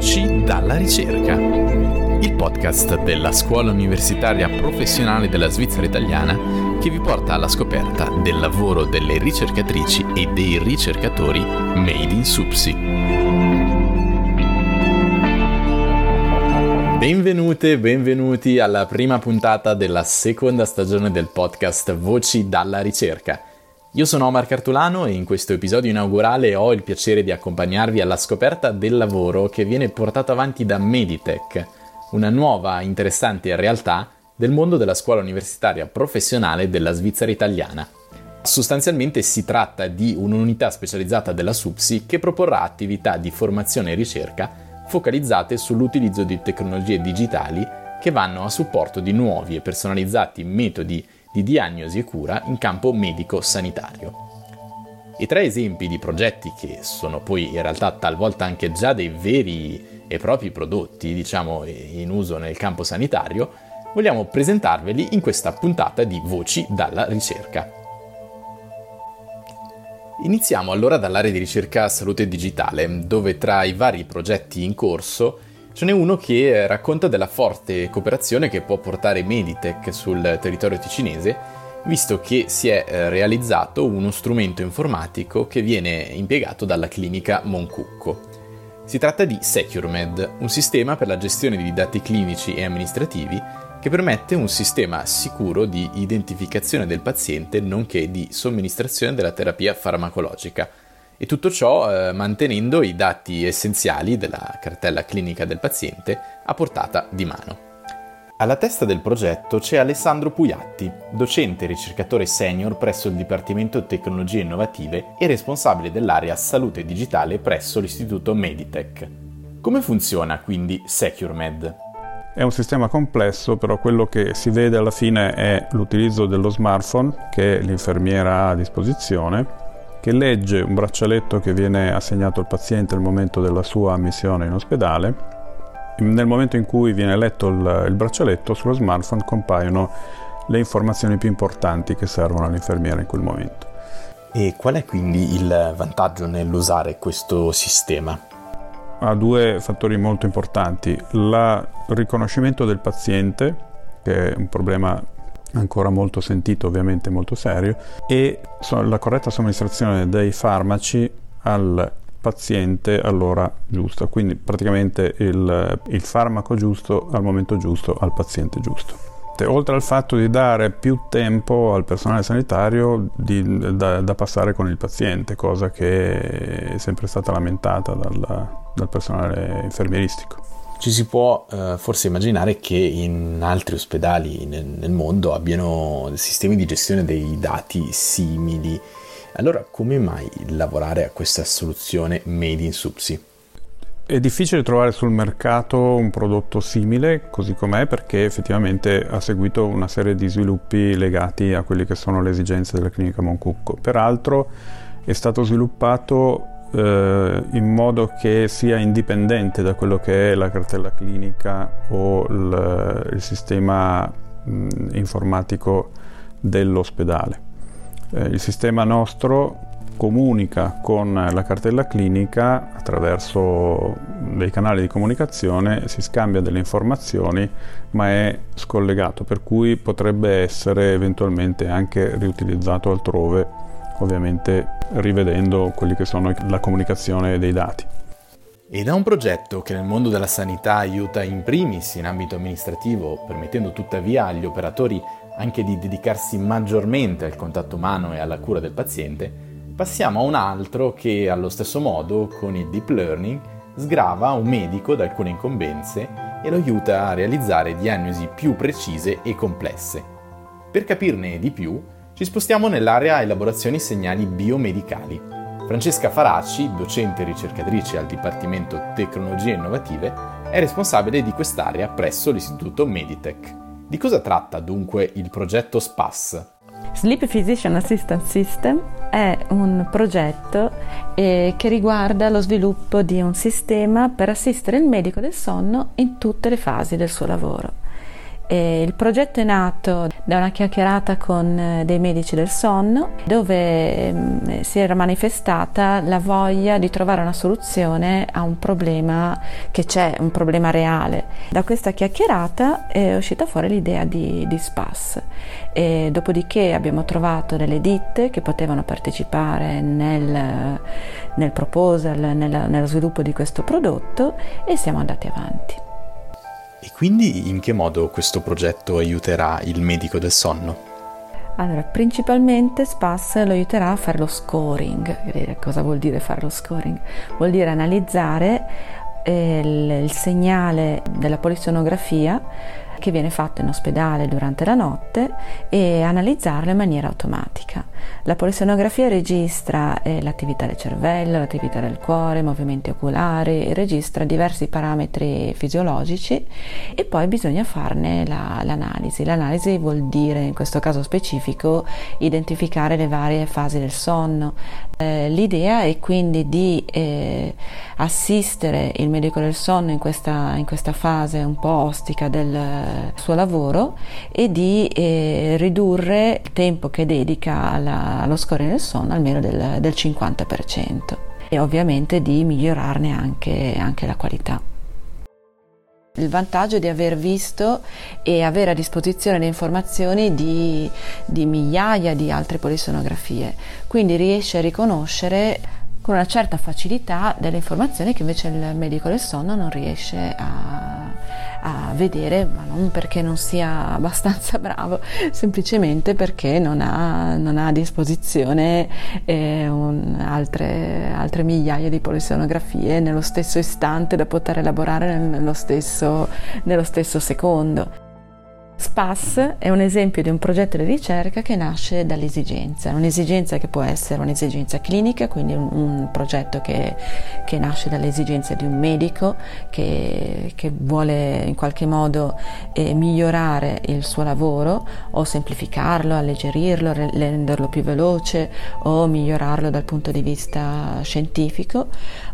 Voci dalla ricerca, il podcast della Scuola Universitaria Professionale della Svizzera Italiana che vi porta alla scoperta del lavoro delle ricercatrici e dei ricercatori made in SUPSI. Benvenute, benvenuti alla prima puntata della seconda stagione del podcast Voci dalla ricerca. Io sono Omar Cartulano e in questo episodio inaugurale ho il piacere di accompagnarvi alla scoperta del lavoro che viene portato avanti da Meditech, una nuova interessante realtà del mondo della scuola universitaria professionale della Svizzera italiana. Sostanzialmente si tratta di un'unità specializzata della SUPSI che proporrà attività di formazione e ricerca focalizzate sull'utilizzo di tecnologie digitali che vanno a supporto di nuovi e personalizzati metodi di diagnosi e cura in campo medico-sanitario. I tre esempi di progetti che sono poi in realtà talvolta anche già dei veri e propri prodotti, diciamo, in uso nel campo sanitario, vogliamo presentarveli in questa puntata di Voci dalla ricerca. Iniziamo allora dall'area di ricerca salute digitale, dove tra i vari progetti in corso Ce n'è uno che racconta della forte cooperazione che può portare Meditech sul territorio ticinese, visto che si è eh, realizzato uno strumento informatico che viene impiegato dalla clinica Moncucco. Si tratta di SecureMed, un sistema per la gestione di dati clinici e amministrativi che permette un sistema sicuro di identificazione del paziente nonché di somministrazione della terapia farmacologica e tutto ciò eh, mantenendo i dati essenziali della cartella clinica del paziente a portata di mano. Alla testa del progetto c'è Alessandro Puiatti, docente e ricercatore senior presso il Dipartimento Tecnologie Innovative e responsabile dell'area Salute Digitale presso l'Istituto Meditech. Come funziona quindi SecureMed? È un sistema complesso, però quello che si vede alla fine è l'utilizzo dello smartphone che l'infermiera ha a disposizione che legge un braccialetto che viene assegnato al paziente al momento della sua ammissione in ospedale. Nel momento in cui viene letto il, il braccialetto, sullo smartphone compaiono le informazioni più importanti che servono all'infermiera in quel momento. E qual è quindi il vantaggio nell'usare questo sistema? Ha due fattori molto importanti. Il riconoscimento del paziente, che è un problema ancora molto sentito, ovviamente molto serio, e la corretta somministrazione dei farmaci al paziente all'ora giusta, quindi praticamente il, il farmaco giusto al momento giusto al paziente giusto oltre al fatto di dare più tempo al personale sanitario di, da, da, passare con il paziente, cosa che è sempre stata lamentata dal, dal personale infermieristico. Ci si può eh, forse immaginare che in altri ospedali nel, nel mondo abbiano sistemi di gestione dei dati simili. Allora, come mai lavorare a questa soluzione made in Subsi? È difficile trovare sul mercato un prodotto simile, così com'è, perché effettivamente ha seguito una serie di sviluppi legati a quelle che sono le esigenze della clinica Moncucco. Peraltro è stato sviluppato eh, in modo che sia indipendente da quello che è la cartella clinica o il, il sistema mh, informatico dell'ospedale. Eh, il sistema nostro comunica con la cartella clinica attraverso dei canali di comunicazione, si scambia delle informazioni, ma è scollegato, per cui potrebbe essere eventualmente anche riutilizzato altrove ovviamente rivedendo quelli che sono la comunicazione dei dati. E da un progetto che nel mondo della sanità aiuta in primis in ambito amministrativo, permettendo tuttavia agli operatori anche di dedicarsi maggiormente al contatto umano e alla cura del paziente, passiamo a un altro che allo stesso modo, con il deep learning, sgrava un medico da alcune incombenze e lo aiuta a realizzare diagnosi più precise e complesse. Per capirne di più, ci spostiamo nell'area elaborazioni segnali biomedicali. Francesca Faracci, docente e ricercatrice al Dipartimento Tecnologie Innovative, è responsabile di quest'area presso l'Istituto Meditech. Di cosa tratta dunque il progetto SPAS? Sleep Physician Assistance System è un progetto eh, che riguarda lo sviluppo di un sistema per assistere il medico del sonno in tutte le fasi del suo lavoro E il progetto è nato da una chiacchierata con eh, dei medici del sonno dove mm, si era manifestata la voglia di trovare una soluzione a un problema che c'è, un problema reale. Da questa chiacchierata è uscita fuori l'idea di, di SPAS e dopodiché abbiamo trovato delle ditte che potevano partecipare nel, nel proposal, nella, nello sviluppo di questo prodotto e siamo andati avanti. E quindi in che modo questo progetto aiuterà il medico del sonno? Allora, principalmente SPAS lo aiuterà a fare lo scoring. Cosa vuol dire fare lo scoring? Vuol dire analizzare eh, il, il segnale della polisonografia che viene fatto in ospedale durante la notte e analizzarlo in maniera automatica. La polisonografia registra eh, l'attività del cervello, l'attività del cuore, i movimenti oculari, registra diversi parametri fisiologici e poi bisogna farne la, l'analisi. L'analisi vuol dire, in questo caso specifico, identificare le varie fasi del sonno. Eh, l'idea è quindi di eh, assistere il medico del sonno in questa, in questa fase un po' ostica del suo lavoro e di eh, ridurre il tempo che dedica alla, allo scoring del sonno almeno del, del 50% e ovviamente di migliorarne anche, anche la qualità. Il vantaggio di aver visto e avere a disposizione le informazioni di, di migliaia di altre polisonografie, quindi riesce a riconoscere con una certa facilità delle informazioni che invece il medico del sonno non riesce a, a vedere, ma non perché non sia abbastanza bravo, semplicemente perché non ha, non ha a disposizione eh, un, altre, altre, migliaia di polisonografie nello stesso istante da poter elaborare nello stesso, nello stesso secondo. SPAS è un esempio di un progetto di ricerca che nasce dall'esigenza, un'esigenza che può essere un'esigenza clinica, quindi un, un progetto che, che, nasce dall'esigenza di un medico che, che vuole in qualche modo eh, migliorare il suo lavoro o semplificarlo, alleggerirlo, renderlo più veloce o migliorarlo dal punto di vista scientifico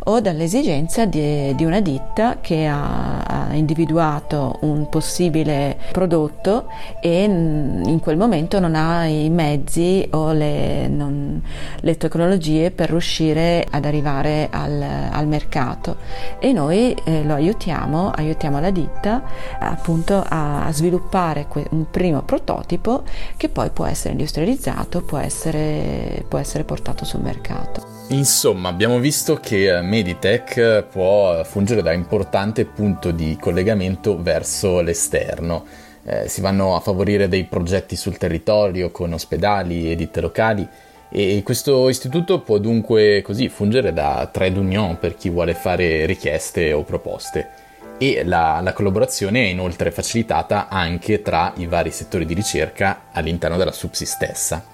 o dall'esigenza di, di una ditta che ha, ha individuato un possibile prodotto prodotto e in quel momento non ha i mezzi o le, non, le tecnologie per riuscire ad arrivare al, al mercato e noi eh, lo aiutiamo, aiutiamo la ditta appunto a, a sviluppare que- un primo prototipo che poi può essere industrializzato, può essere, può essere portato sul mercato. Insomma, abbiamo visto che Meditech può fungere da importante punto di collegamento verso l'esterno eh, si vanno a favorire dei progetti sul territorio con ospedali e ditte locali e questo istituto può dunque così fungere da trade union per chi vuole fare richieste o proposte e la, la, collaborazione è inoltre facilitata anche tra i vari settori di ricerca all'interno della SUPSI stessa.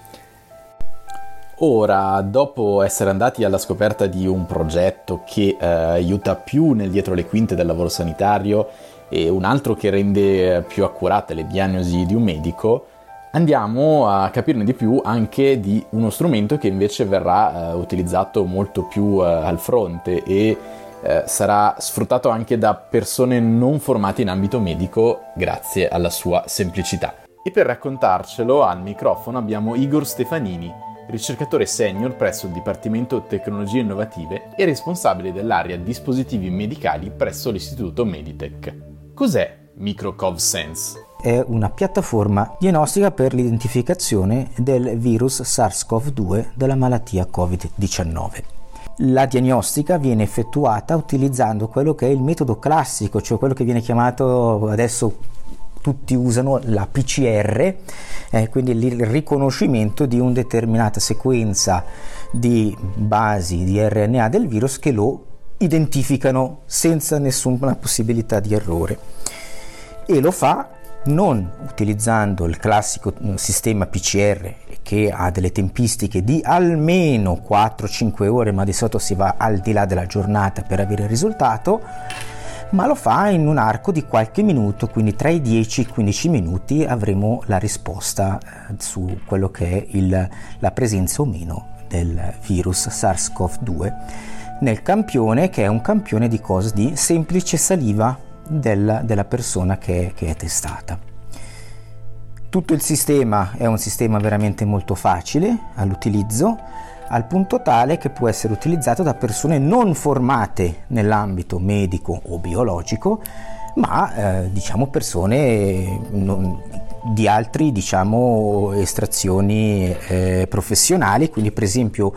Ora, dopo essere andati alla scoperta di un progetto che eh, aiuta più nel dietro le quinte del lavoro sanitario e un altro che rende più accurate le diagnosi di un medico, andiamo a capirne di più anche di uno strumento che invece verrà eh, utilizzato molto più eh, al fronte e eh, sarà sfruttato anche da persone non formate in ambito medico grazie alla sua semplicità. E per raccontarcelo al microfono abbiamo Igor Stefanini, ricercatore senior presso il Dipartimento Tecnologie Innovative e responsabile dell'area dispositivi medicali presso l'Istituto Meditech. Cos'è MicroCov Sense? È una piattaforma diagnostica per l'identificazione del virus SARS-CoV-2 della malattia Covid-19. La diagnostica viene effettuata utilizzando quello che è il metodo classico, cioè quello che viene chiamato adesso tutti usano la PCR, eh, quindi il riconoscimento di una determinata sequenza di basi di RNA del virus che lo identificano senza nessuna possibilità di errore. E lo fa non utilizzando il classico mm, sistema PCR che ha delle tempistiche di almeno 4-5 ore, ma di solito si va al di là della giornata per avere il risultato, ma lo fa in un arco di qualche minuto, quindi tra i 10 e i 15 minuti avremo la risposta eh, su quello che è il, la presenza o meno del virus SARS-CoV-2 nel campione che è un campione di cosa? Di semplice saliva della, della persona che, che è testata. Tutto il sistema è un sistema veramente molto facile all'utilizzo, al punto tale che può essere utilizzato da persone non formate nell'ambito medico o biologico, ma eh, diciamo persone non, di altri diciamo estrazioni eh, professionali, quindi per esempio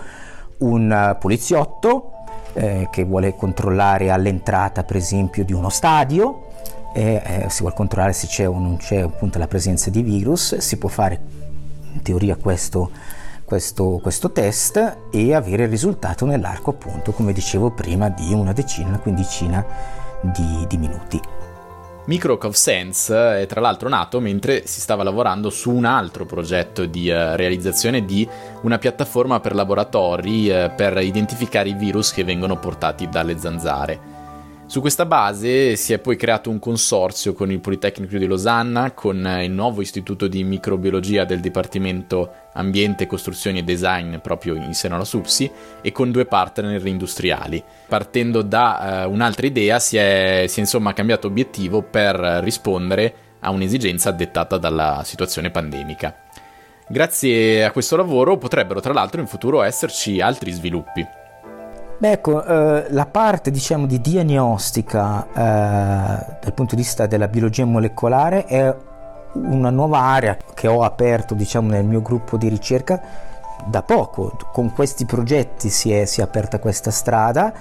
un poliziotto eh, che vuole controllare all'entrata per esempio di uno stadio e eh, si vuole controllare se c'è o non c'è appunto la presenza di virus, si può fare in teoria questo, questo, questo test e avere il risultato nell'arco appunto come dicevo prima di una decina, una quindicina di, di minuti. Microcov Sense è tra l'altro nato mentre si stava lavorando su un altro progetto di uh, realizzazione di una piattaforma per laboratori uh, per identificare i virus che vengono portati dalle zanzare. Su questa base si è poi creato un consorzio con il Politecnico di Losanna, con il nuovo istituto di microbiologia del Dipartimento Ambiente, Costruzioni e Design proprio in seno alla SUPSI e con due partner industriali. Partendo da uh, un'altra idea si è, si è insomma cambiato obiettivo per rispondere a un'esigenza dettata dalla situazione pandemica. Grazie a questo lavoro potrebbero tra l'altro in futuro esserci altri sviluppi. Beh, ecco, eh, la parte diciamo di diagnostica eh, dal punto di vista della biologia molecolare è una nuova area che ho aperto diciamo nel mio gruppo di ricerca da poco. Con questi progetti si è, si è aperta questa strada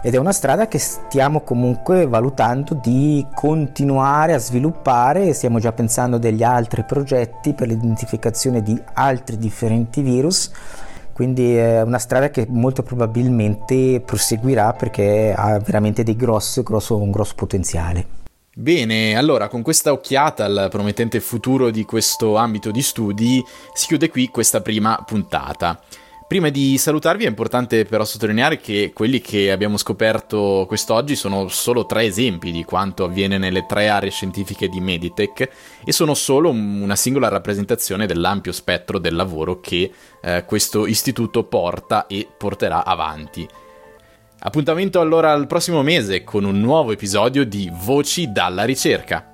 ed è una strada che stiamo comunque valutando di continuare a sviluppare, stiamo già pensando degli altri progetti per l'identificazione di altri differenti virus quindi è una strada che molto probabilmente proseguirà perché ha veramente dei grossi, grosso, un grosso potenziale. Bene, allora con questa occhiata al promettente futuro di questo ambito di studi si chiude qui questa prima puntata. Prima di salutarvi è importante però sottolineare che quelli che abbiamo scoperto quest'oggi sono solo tre esempi di quanto avviene nelle tre aree scientifiche di Meditech e sono solo una singola rappresentazione dell'ampio spettro del lavoro che eh, questo istituto porta e porterà avanti. Appuntamento allora al prossimo mese con un nuovo episodio di Voci dalla ricerca.